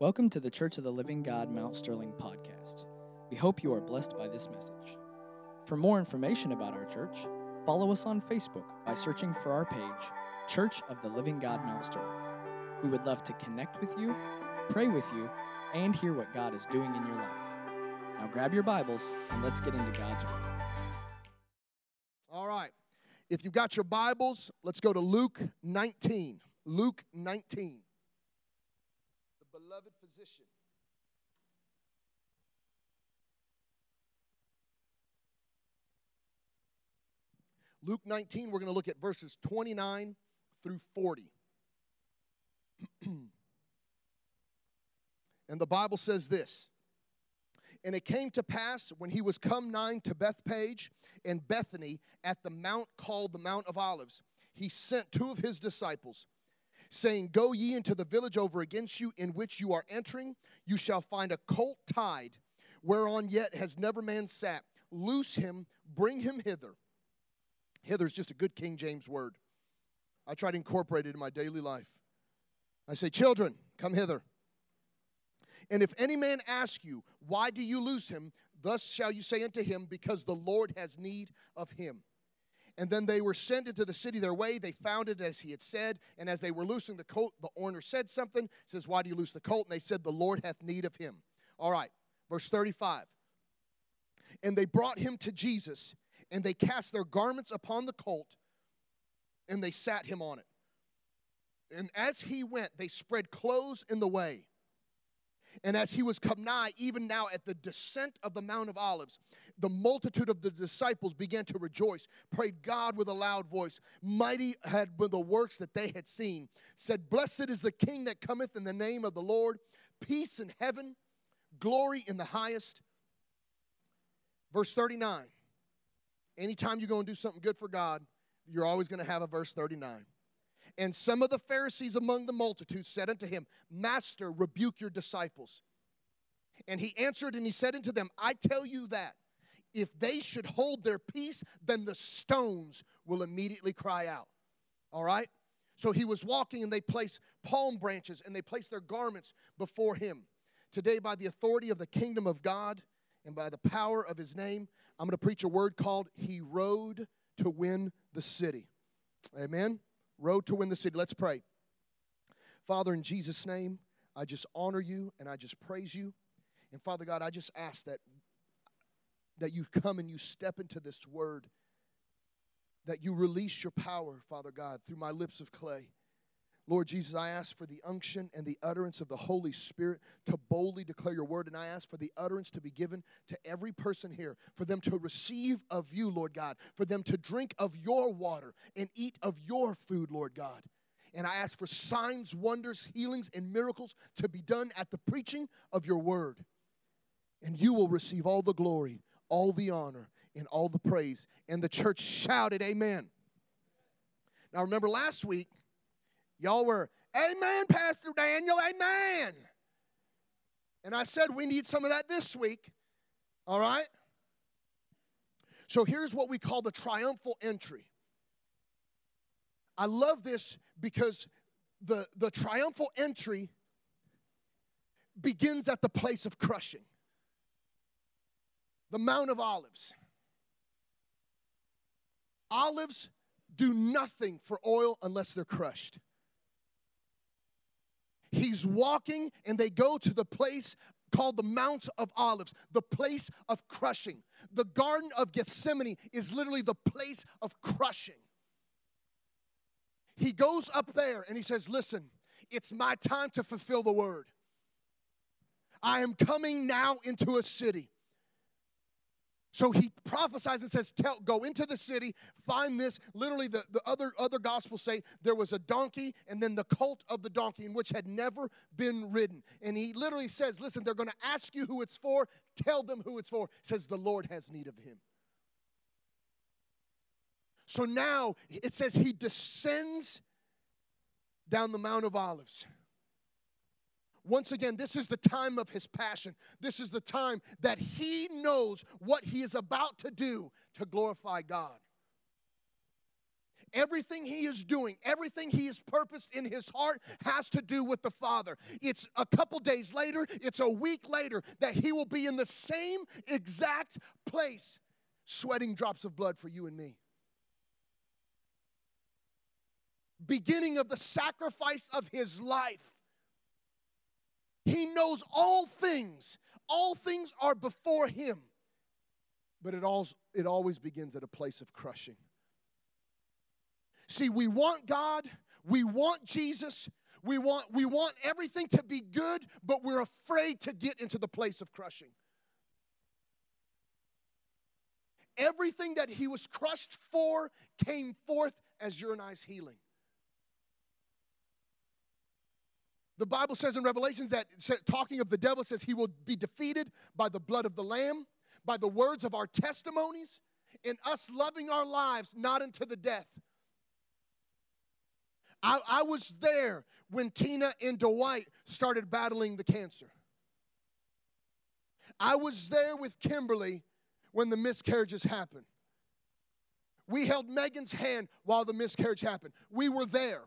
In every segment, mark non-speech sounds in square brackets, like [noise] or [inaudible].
Welcome to the Church of the Living God Mount Sterling podcast. We hope you are blessed by this message. For more information about our church, follow us on Facebook by searching for our page, Church of the Living God Mount Sterling. We would love to connect with you, pray with you, and hear what God is doing in your life. Now grab your Bibles and let's get into God's Word. All right. If you've got your Bibles, let's go to Luke 19. Luke 19. Beloved physician. Luke 19, we're going to look at verses 29 through 40. [clears throat] and the Bible says this And it came to pass when he was come nigh to Bethphage and Bethany at the mount called the Mount of Olives, he sent two of his disciples, saying, Go ye into the village over against you, in which you are entering. You shall find a colt tied, whereon yet has never man sat. Loose him, bring him hither. Hither is just a good King James word. I try to incorporate it in my daily life. I say, Children, come hither. And if any man ask you, Why do you lose him? Thus shall you say unto him, Because the Lord has need of him. And then they were sent into the city their way. They found it as he had said. And as they were loosing the colt, the owner said something. Says, Why do you loose the colt? And they said, The Lord hath need of him. All right, verse 35. And they brought him to Jesus, and they cast their garments upon the colt, and they sat him on it. And as he went, they spread clothes in the way. And as he was come nigh, even now at the descent of the Mount of Olives, the multitude of the disciples began to rejoice, prayed God with a loud voice. Mighty had been the works that they had seen. Said, Blessed is the King that cometh in the name of the Lord, peace in heaven, glory in the highest. Verse 39. Anytime you're going to do something good for God, you're always going to have a verse 39. And some of the Pharisees among the multitude said unto him, Master, rebuke your disciples. And he answered and he said unto them, I tell you that if they should hold their peace, then the stones will immediately cry out. All right? So he was walking and they placed palm branches and they placed their garments before him. Today, by the authority of the kingdom of God and by the power of his name, I'm going to preach a word called He Rode to Win the City. Amen. Road to win the city. Let's pray. Father, in Jesus' name, I just honor you and I just praise you. And Father God, I just ask that that you come and you step into this word, that you release your power, Father God, through my lips of clay. Lord Jesus, I ask for the unction and the utterance of the Holy Spirit to boldly declare your word. And I ask for the utterance to be given to every person here, for them to receive of you, Lord God, for them to drink of your water and eat of your food, Lord God. And I ask for signs, wonders, healings, and miracles to be done at the preaching of your word. And you will receive all the glory, all the honor, and all the praise. And the church shouted, Amen. Now, remember last week, Y'all were, Amen, Pastor Daniel, Amen. And I said, we need some of that this week. All right? So here's what we call the triumphal entry. I love this because the, the triumphal entry begins at the place of crushing the Mount of Olives. Olives do nothing for oil unless they're crushed. He's walking, and they go to the place called the Mount of Olives, the place of crushing. The Garden of Gethsemane is literally the place of crushing. He goes up there and he says, Listen, it's my time to fulfill the word. I am coming now into a city. So he prophesies and says, Tell, Go into the city, find this. Literally, the, the other, other gospels say there was a donkey and then the colt of the donkey, in which had never been ridden. And he literally says, Listen, they're going to ask you who it's for. Tell them who it's for. Says, The Lord has need of him. So now it says he descends down the Mount of Olives. Once again, this is the time of his passion. This is the time that he knows what he is about to do to glorify God. Everything he is doing, everything he has purposed in his heart has to do with the Father. It's a couple days later, it's a week later that he will be in the same exact place, sweating drops of blood for you and me. Beginning of the sacrifice of his life. He knows all things, all things are before him. But it, all, it always begins at a place of crushing. See, we want God, we want Jesus, we want, we want everything to be good, but we're afraid to get into the place of crushing. Everything that he was crushed for came forth as your and I's healing. The Bible says in Revelations that, talking of the devil, says he will be defeated by the blood of the Lamb, by the words of our testimonies, in us loving our lives not unto the death. I, I was there when Tina and Dwight started battling the cancer. I was there with Kimberly when the miscarriages happened. We held Megan's hand while the miscarriage happened. We were there.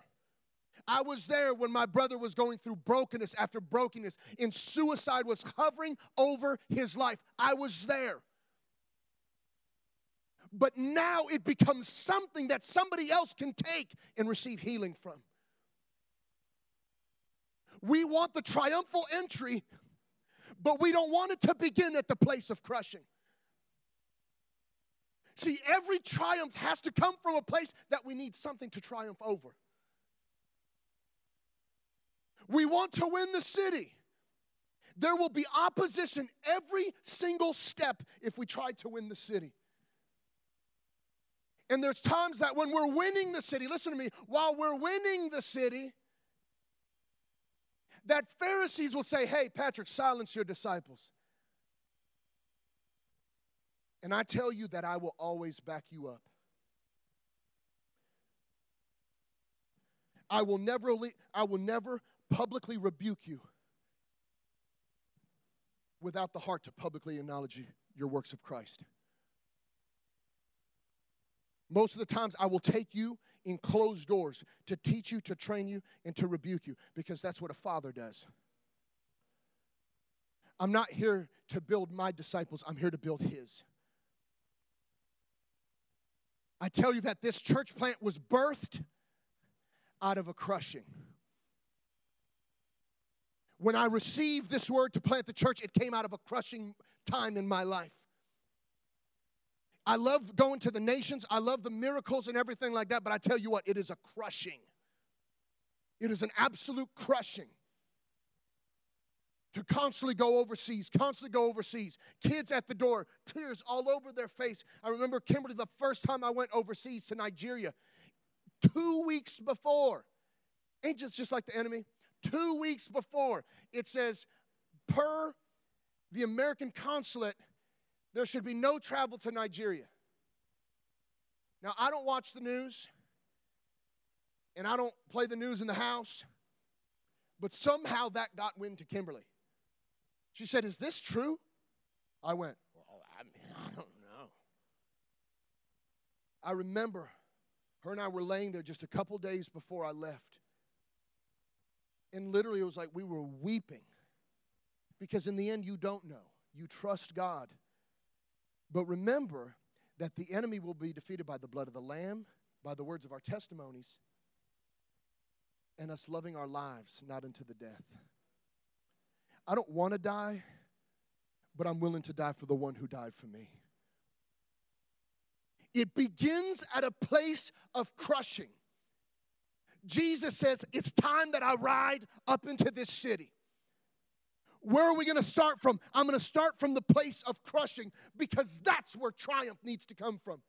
I was there when my brother was going through brokenness after brokenness, and suicide was hovering over his life. I was there but now it becomes something that somebody else can take and receive healing from. We want the triumphal entry, but we don't want it to begin at the place of crushing. See, every triumph has to come from a place that we need something to triumph over. We want to win the city. There will be opposition every single step if we try to win the city. And there's times that when we're winning the city, listen to me, while we're winning the city, that Pharisees will say, Hey, Patrick, silence your disciples. And I tell you that I will always back you up. I will never, I will never publicly rebuke you without the heart to publicly acknowledge your works of Christ. Most of the times, I will take you in closed doors to teach you, to train you, and to rebuke you because that's what a father does. I'm not here to build my disciples, I'm here to build his. I tell you that this church plant was birthed out of a crushing. When I received this word to plant the church, it came out of a crushing time in my life. I love going to the nations. I love the miracles and everything like that. But I tell you what, it is a crushing. It is an absolute crushing to constantly go overseas, constantly go overseas. Kids at the door, tears all over their face. I remember Kimberly the first time I went overseas to Nigeria, two weeks before. Angels just like the enemy. Two weeks before, it says, per the American consulate, there should be no travel to Nigeria. Now, I don't watch the news, and I don't play the news in the house, but somehow that got wind to Kimberly. She said, Is this true? I went, Well, I mean, [laughs] I don't know. I remember her and I were laying there just a couple days before I left. And literally, it was like we were weeping because in the end, you don't know. You trust God. But remember that the enemy will be defeated by the blood of the Lamb, by the words of our testimonies, and us loving our lives not unto the death. I don't want to die, but I'm willing to die for the one who died for me. It begins at a place of crushing. Jesus says, It's time that I ride up into this city. Where are we going to start from? I'm going to start from the place of crushing because that's where triumph needs to come from.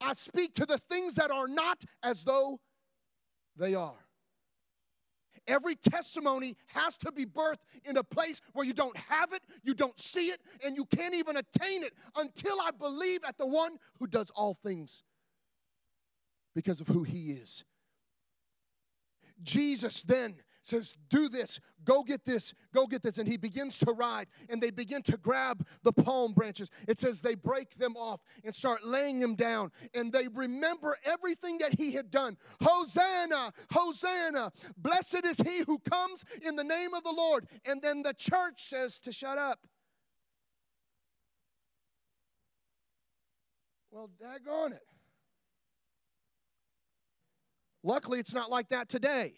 I speak to the things that are not as though they are. Every testimony has to be birthed in a place where you don't have it, you don't see it, and you can't even attain it until I believe at the one who does all things because of who he is. Jesus then says, Do this, go get this, go get this. And he begins to ride, and they begin to grab the palm branches. It says they break them off and start laying them down, and they remember everything that he had done. Hosanna, Hosanna, blessed is he who comes in the name of the Lord. And then the church says to shut up. Well, daggone it. Luckily, it's not like that today.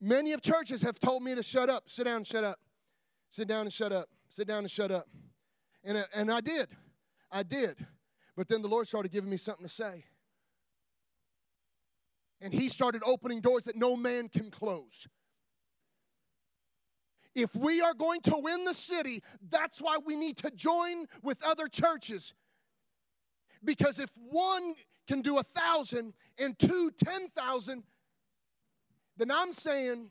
Many of churches have told me to shut up, sit down, shut up, sit down and shut up, sit down and shut up. And, uh, and I did. I did. But then the Lord started giving me something to say. And He started opening doors that no man can close. If we are going to win the city, that's why we need to join with other churches. Because if one can do a thousand and two, ten thousand, then I'm saying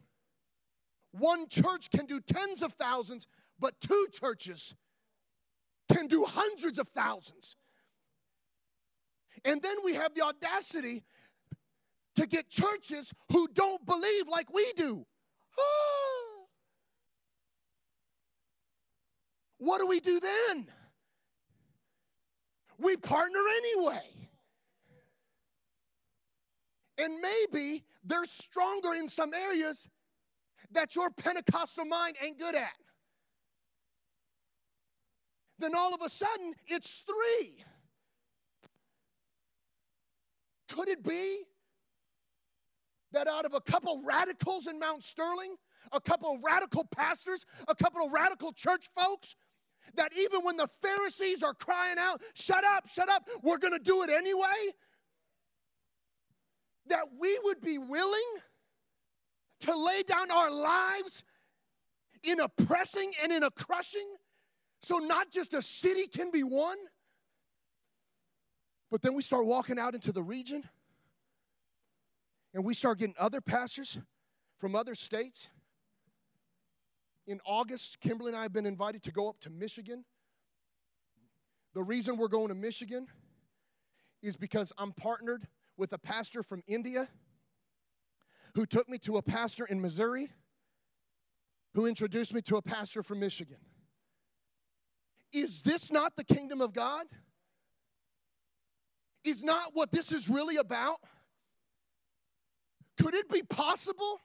one church can do tens of thousands, but two churches can do hundreds of thousands. And then we have the audacity to get churches who don't believe like we do. [gasps] what do we do then? We partner anyway. And maybe they're stronger in some areas that your Pentecostal mind ain't good at. Then all of a sudden, it's three. Could it be that out of a couple radicals in Mount Sterling, a couple radical pastors, a couple of radical church folks, that even when the Pharisees are crying out, shut up, shut up, we're going to do it anyway? That we would be willing to lay down our lives in a pressing and in a crushing so not just a city can be won, but then we start walking out into the region and we start getting other pastors from other states in August, Kimberly and I have been invited to go up to Michigan. The reason we're going to Michigan is because I'm partnered with a pastor from India who took me to a pastor in Missouri who introduced me to a pastor from Michigan. Is this not the kingdom of God? Is not what this is really about? Could it be possible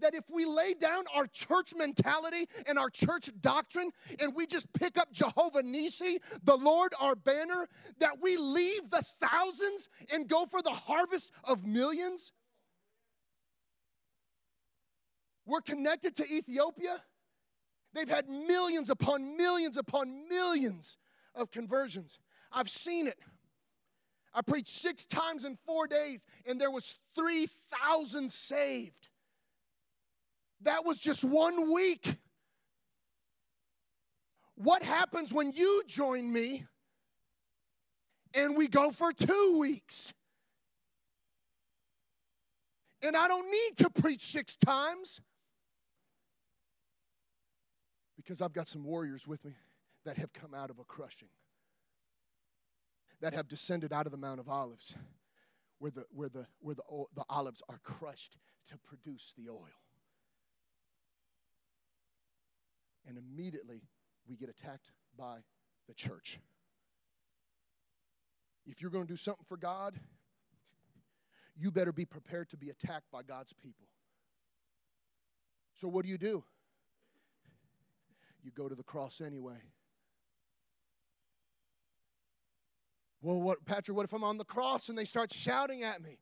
that if we lay down our church mentality and our church doctrine and we just pick up Jehovah Nissi, the Lord our banner, that we leave the thousands and go for the harvest of millions? We're connected to Ethiopia. They've had millions upon millions upon millions of conversions. I've seen it. I preached six times in four days, and there was 3,000 saved. That was just one week. What happens when you join me and we go for two weeks? And I don't need to preach six times because I've got some warriors with me that have come out of a crushing, that have descended out of the Mount of Olives, where the, where the, where the, the olives are crushed to produce the oil. And immediately we get attacked by the church. If you're going to do something for God, you better be prepared to be attacked by God's people. So, what do you do? You go to the cross anyway. Well, what, Patrick, what if I'm on the cross and they start shouting at me?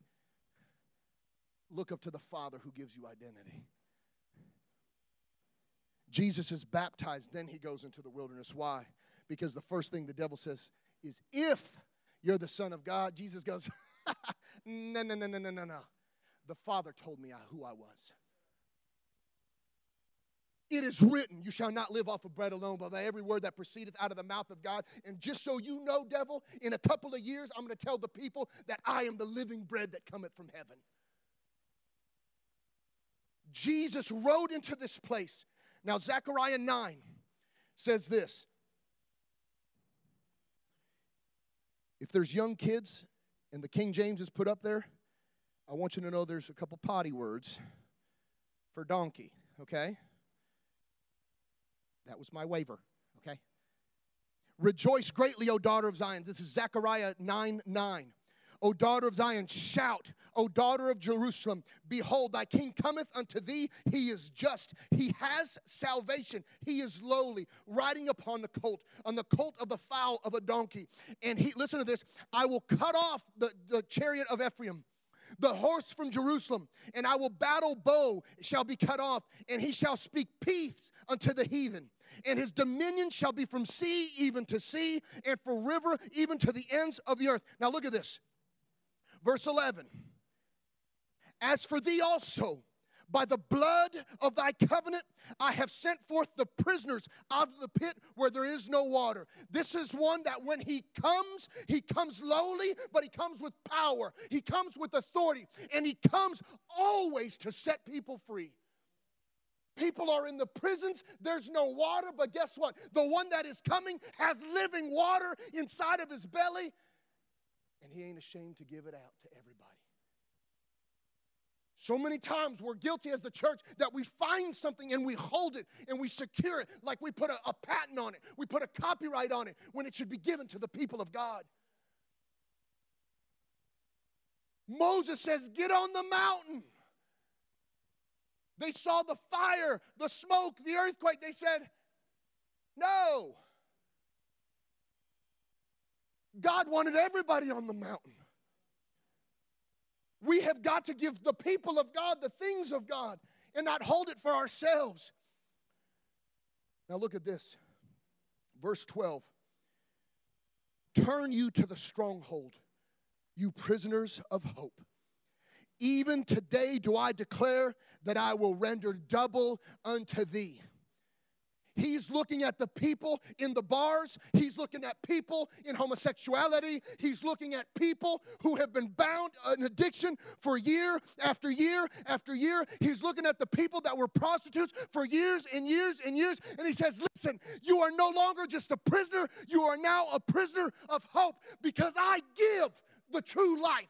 Look up to the Father who gives you identity. Jesus is baptized, then he goes into the wilderness. Why? Because the first thing the devil says is, if you're the Son of God, Jesus goes, [laughs] no, no, no, no, no, no, no. The Father told me who I was. It is written, You shall not live off of bread alone, but by every word that proceedeth out of the mouth of God. And just so you know, devil, in a couple of years, I'm going to tell the people that I am the living bread that cometh from heaven. Jesus rode into this place now, Zechariah 9 says this If there's young kids and the King James is put up there, I want you to know there's a couple potty words for donkey, okay? That was my waiver, okay? Rejoice greatly, O daughter of Zion. This is Zechariah 9 9. O daughter of Zion, shout, O daughter of Jerusalem, behold, thy king cometh unto thee. He is just. He has salvation. He is lowly, riding upon the colt, on the colt of the foal of a donkey. And he, listen to this, I will cut off the, the chariot of Ephraim the horse from Jerusalem, and I will battle bow shall be cut off, and he shall speak peace unto the heathen. And his dominion shall be from sea even to sea, and for river even to the ends of the earth. Now look at this. Verse 11. As for thee also, by the blood of thy covenant, I have sent forth the prisoners out of the pit where there is no water. This is one that when he comes, he comes lowly, but he comes with power. He comes with authority, and he comes always to set people free. People are in the prisons, there's no water, but guess what? The one that is coming has living water inside of his belly, and he ain't ashamed to give it out to everybody. So many times we're guilty as the church that we find something and we hold it and we secure it like we put a, a, patent on it, we put a copyright on it when it should be given to the people of God. Moses says, Get on the mountain. They saw the fire, the smoke, the earthquake. They said, No. God wanted everybody on the mountain. We have got to give the people of God the things of God and not hold it for ourselves. Now, look at this. Verse 12 Turn you to the stronghold, you prisoners of hope. Even today do I declare that I will render double unto thee. He's looking at the people in the bars. He's looking at people in homosexuality. He's looking at people who have been bound in addiction for year after year after year. He's looking at the people that were prostitutes for years and years and years. And he says, Listen, you are no longer just a prisoner, you are now a prisoner of hope because I give the true life.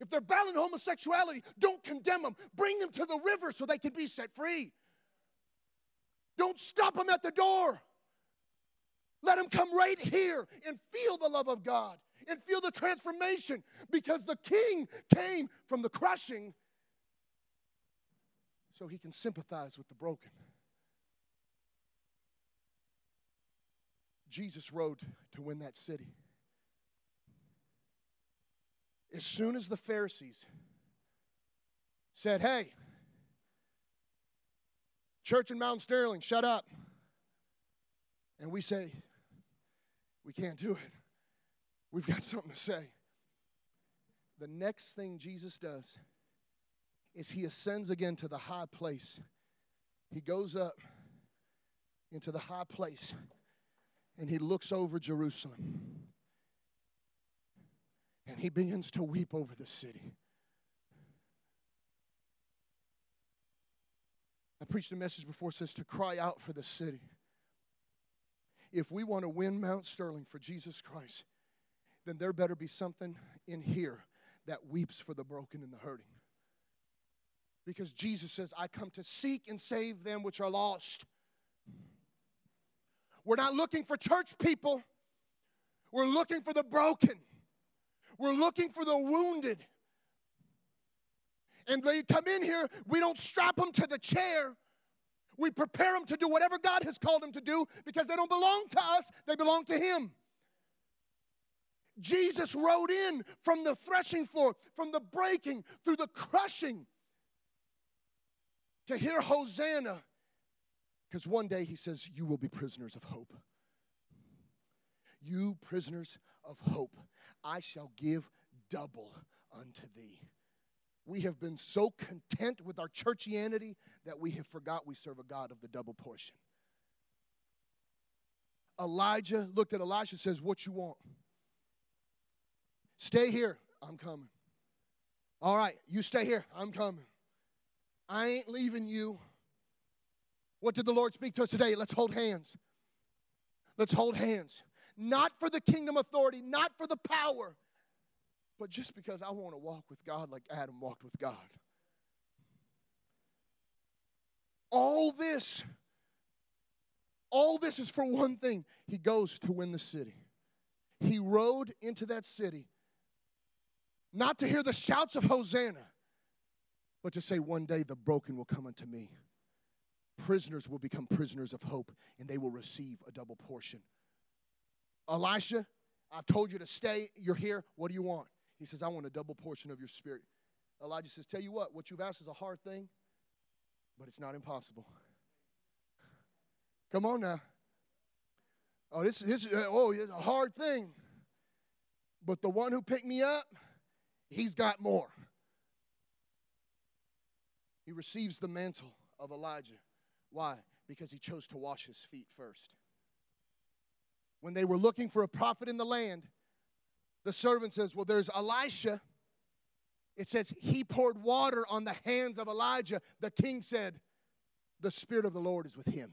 If they're battling homosexuality, don't condemn them. Bring them to the river so they can be set free. Don't stop them at the door. Let them come right here and feel the love of God and feel the transformation because the king came from the crushing so he can sympathize with the broken. Jesus rode to win that city. As soon as the Pharisees said, Hey, Church in Mount Sterling, shut up. And we say, we can't do it. We've got something to say. The next thing Jesus does is he ascends again to the high place. He goes up into the high place and he looks over Jerusalem. And he begins to weep over the city. I preached a message before says to cry out for the city. If we want to win Mount Sterling for Jesus Christ, then there better be something in here that weeps for the broken and the hurting. Because Jesus says, I come to seek and save them which are lost. We're not looking for church people, we're looking for the broken, we're looking for the wounded and they come in here, we don't strap them to the chair. We prepare them to do whatever God has called them to do because they don't belong to us, they belong to Him. Jesus rode in from the threshing floor, from the breaking, through the crushing to hear Hosanna. Because one day he says, You will be prisoners of hope. You prisoners of hope, I shall give double unto thee. We have been so content with our churchianity that we have forgot we serve a God of the double portion. Elijah looked at Elisha says, What you want? Stay here. I'm coming. All right, you stay here. I'm coming. I ain't leaving you. What did the Lord speak to us today? Let's hold hands. Let's hold hands. Not for the kingdom authority, not for the power, but just because I want to walk with God like Adam walked with God. All this, all this is for one thing. He goes to win the city. He rode into that city not to hear the shouts of Hosanna, but to say, One day the broken will come unto me. Prisoners will become prisoners of hope, and they will receive a double portion. Elisha, I've told you to stay. You're here. What do you want? He says, I want a double portion of your spirit. Elijah says, Tell you what, what you've asked is a hard thing, but it's not impossible. Come on now. Oh, this, this uh, oh, it's a hard thing. But the one who picked me up, he's got more. He receives the mantle of Elijah. Why? Because he chose to wash his feet first. When they were looking for a prophet in the land, the servant says, Well, there's Elisha. It says, He poured water on the hands of Elijah. The king said, The Spirit of the Lord is with him.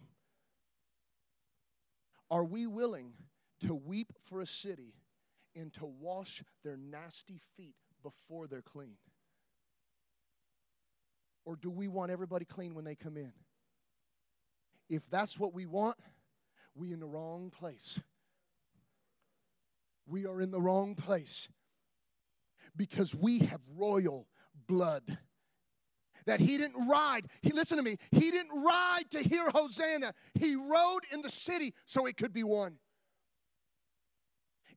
Are we willing to weep for a city and to wash their nasty feet before they're clean? Or do we want everybody clean when they come in? If that's what we want, we in the wrong place. We are in the wrong place because we have royal blood. That he didn't ride, he listen to me, he didn't ride to hear Hosanna. He rode in the city so it could be won.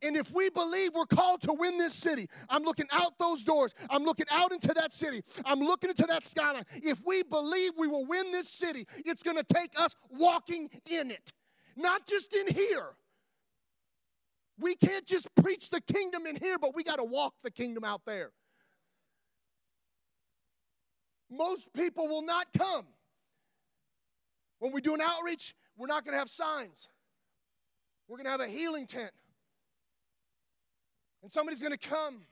And if we believe we're called to win this city, I'm looking out those doors. I'm looking out into that city. I'm looking into that skyline. If we believe we will win this city, it's going to take us walking in it, not just in here. We can't just preach the kingdom in here, but we got to walk the kingdom out there. Most people will not come. When we do an outreach, we're not going to have signs. We're going to have a healing tent. And somebody's going to come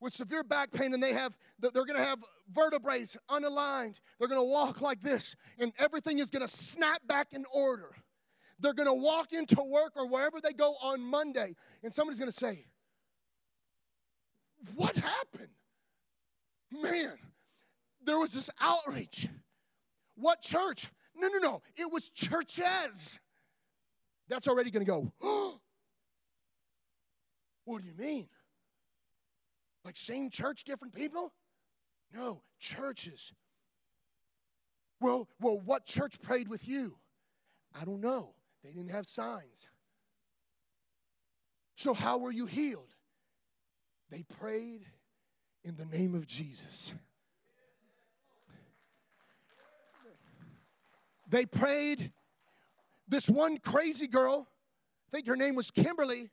with severe back pain and they have they're going to have vertebrae unaligned. They're going to walk like this and everything is going to snap back in order. They're going to walk into work or wherever they go on Monday and somebody's going to say, "What happened?" Man, there was this outreach. What church? No, no, no. It was churches. That's already going to go, oh, what do you mean? Like same church, different people? No, churches. Well, well, what church prayed with you? I don't know. They didn't have signs. So how were you healed? They prayed in the name of Jesus. They prayed. This one crazy girl, I think her name was Kimberly,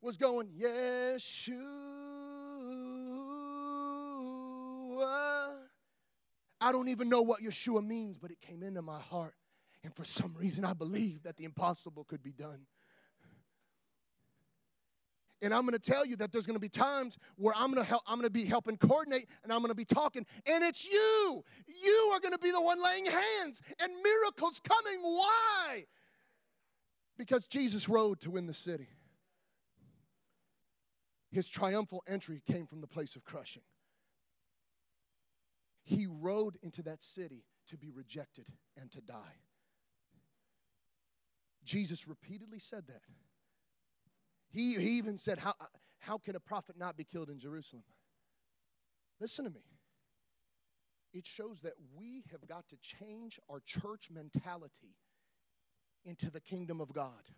was going, Yeshua. I don't even know what Yeshua means, but it came into my heart. And for some reason, I believe that the impossible could be done. And I'm going to tell you that there's going to be times where I'm going to help I'm going to be helping coordinate and I'm going to be talking and it's you. You are going to be the one laying hands and miracles coming. Why? Because Jesus rode to win the city. His triumphal entry came from the place of crushing. He rode into that city to be rejected and to die. Jesus repeatedly said that. He, he even said, how, how can a prophet not be killed in Jerusalem? Listen to me. It shows that we have got to change our church mentality into the kingdom of God.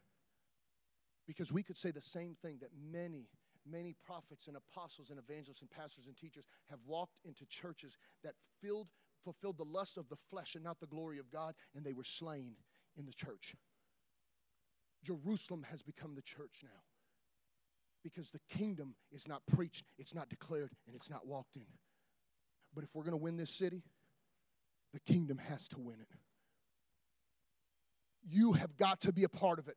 Because we could say the same thing that many many prophets and apostles and evangelists and pastors and teachers have walked into churches that filled, fulfilled the lust of the flesh and not the glory of God, and they were slain in the church. Jerusalem has become the church now because the kingdom is not preached, it's not declared, and it's not walked in. But if we're going to win this city, the kingdom has to win it. You have got to be a part of it.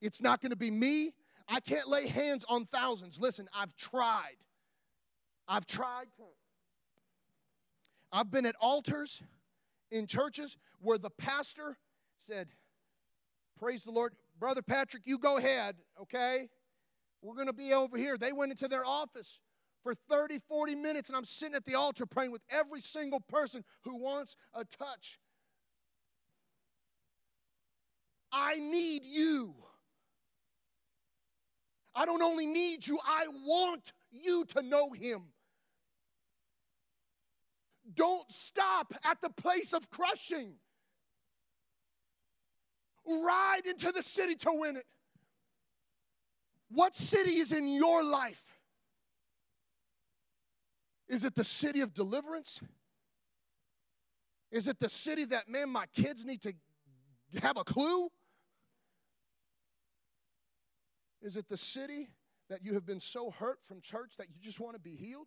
It's not going to be me, I can't lay hands on thousands. Listen, I've tried. I've tried. I've been at altars in churches where the pastor said, Praise the Lord. Brother Patrick, you go ahead, okay? We're going to be over here. They went into their office for 30, 40 minutes, and I'm sitting at the altar praying with every single person who wants a touch. I need you. I don't only need you, I want you to know him. Don't stop at the place of crushing. Ride into the city to win it. What city is in your life? Is it the city of deliverance? Is it the city that, man, my kids need to have a clue? Is it the city that you have been so hurt from church that you just want to be healed?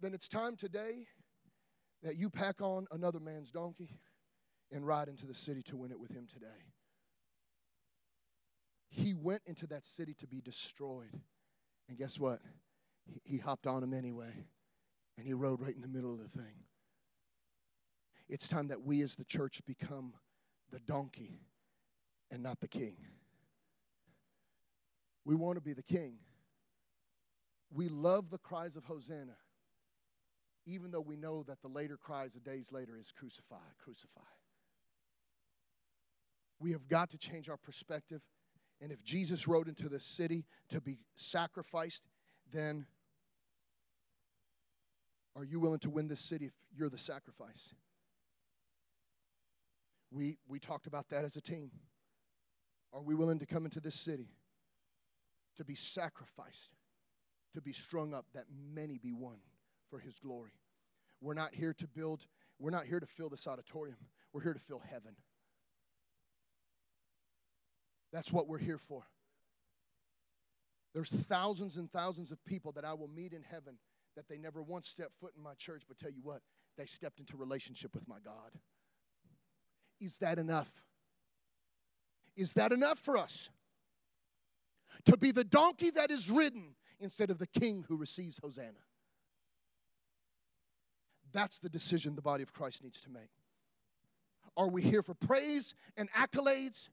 Then it's time today that you pack on another man's donkey and ride into the city to win it with him today. He went into that city to be destroyed. And guess what? He, he hopped on him anyway. And he rode right in the middle of the thing. It's time that we as the church become the donkey and not the king. We want to be the king. We love the cries of Hosanna, even though we know that the later cries, the days later, is crucify, crucify. We have got to change our perspective. And if Jesus rode into this city to be sacrificed, then are you willing to win this city if you're the sacrifice? We, we talked about that as a team. Are we willing to come into this city to be sacrificed, to be strung up, that many be won for his glory? We're not here to build, we're not here to fill this auditorium. We're here to fill heaven. That's what we're here for. There's thousands and thousands of people that I will meet in heaven that they never once stepped foot in my church, but tell you what, they stepped into relationship with my God. Is that enough? Is that enough for us? To be the donkey that is ridden instead of the king who receives Hosanna. That's the decision the body of Christ needs to make. Are we here for praise and accolades?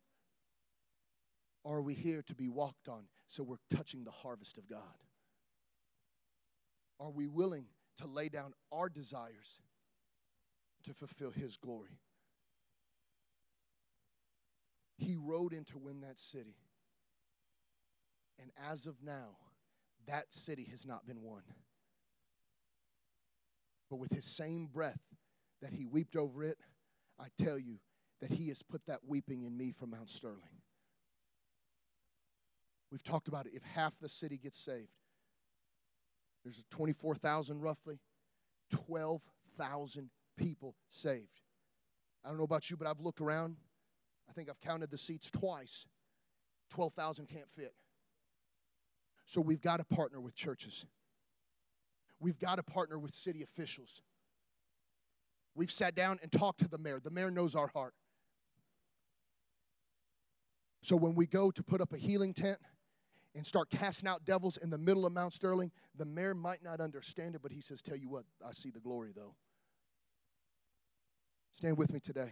Or are we here to be walked on so we're touching the harvest of God? Are we willing to lay down our desires to fulfill His glory? He rode in to win that city. And as of now, that city has not been won. But with his same breath that he wept over it, I tell you that he has put that weeping in me from Mount Sterling. We've talked about it. If half the city gets saved, there's 24,000 roughly, 12,000 people saved. I don't know about you, but I've looked around. I think I've counted the seats twice. 12,000 can't fit. So we've got to partner with churches. We've got to partner with city officials. We've sat down and talked to the mayor. The mayor knows our heart. So when we go to put up a healing tent, and start casting out devils in the middle of Mount Sterling, the mayor might not understand it, but he says, Tell you what, I see the glory though. Stand with me today.